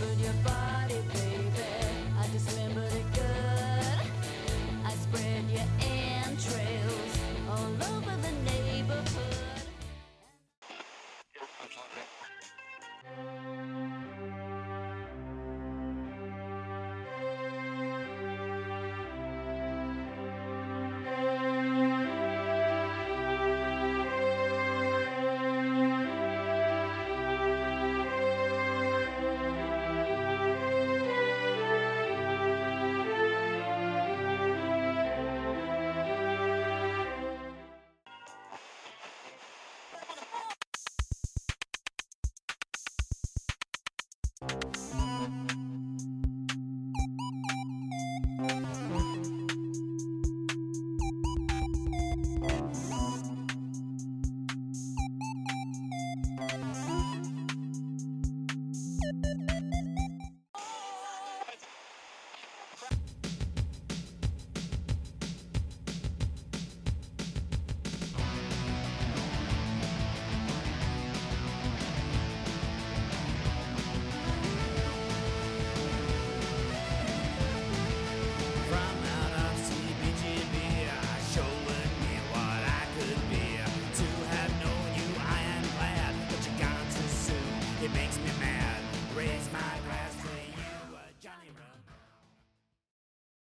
But you're body.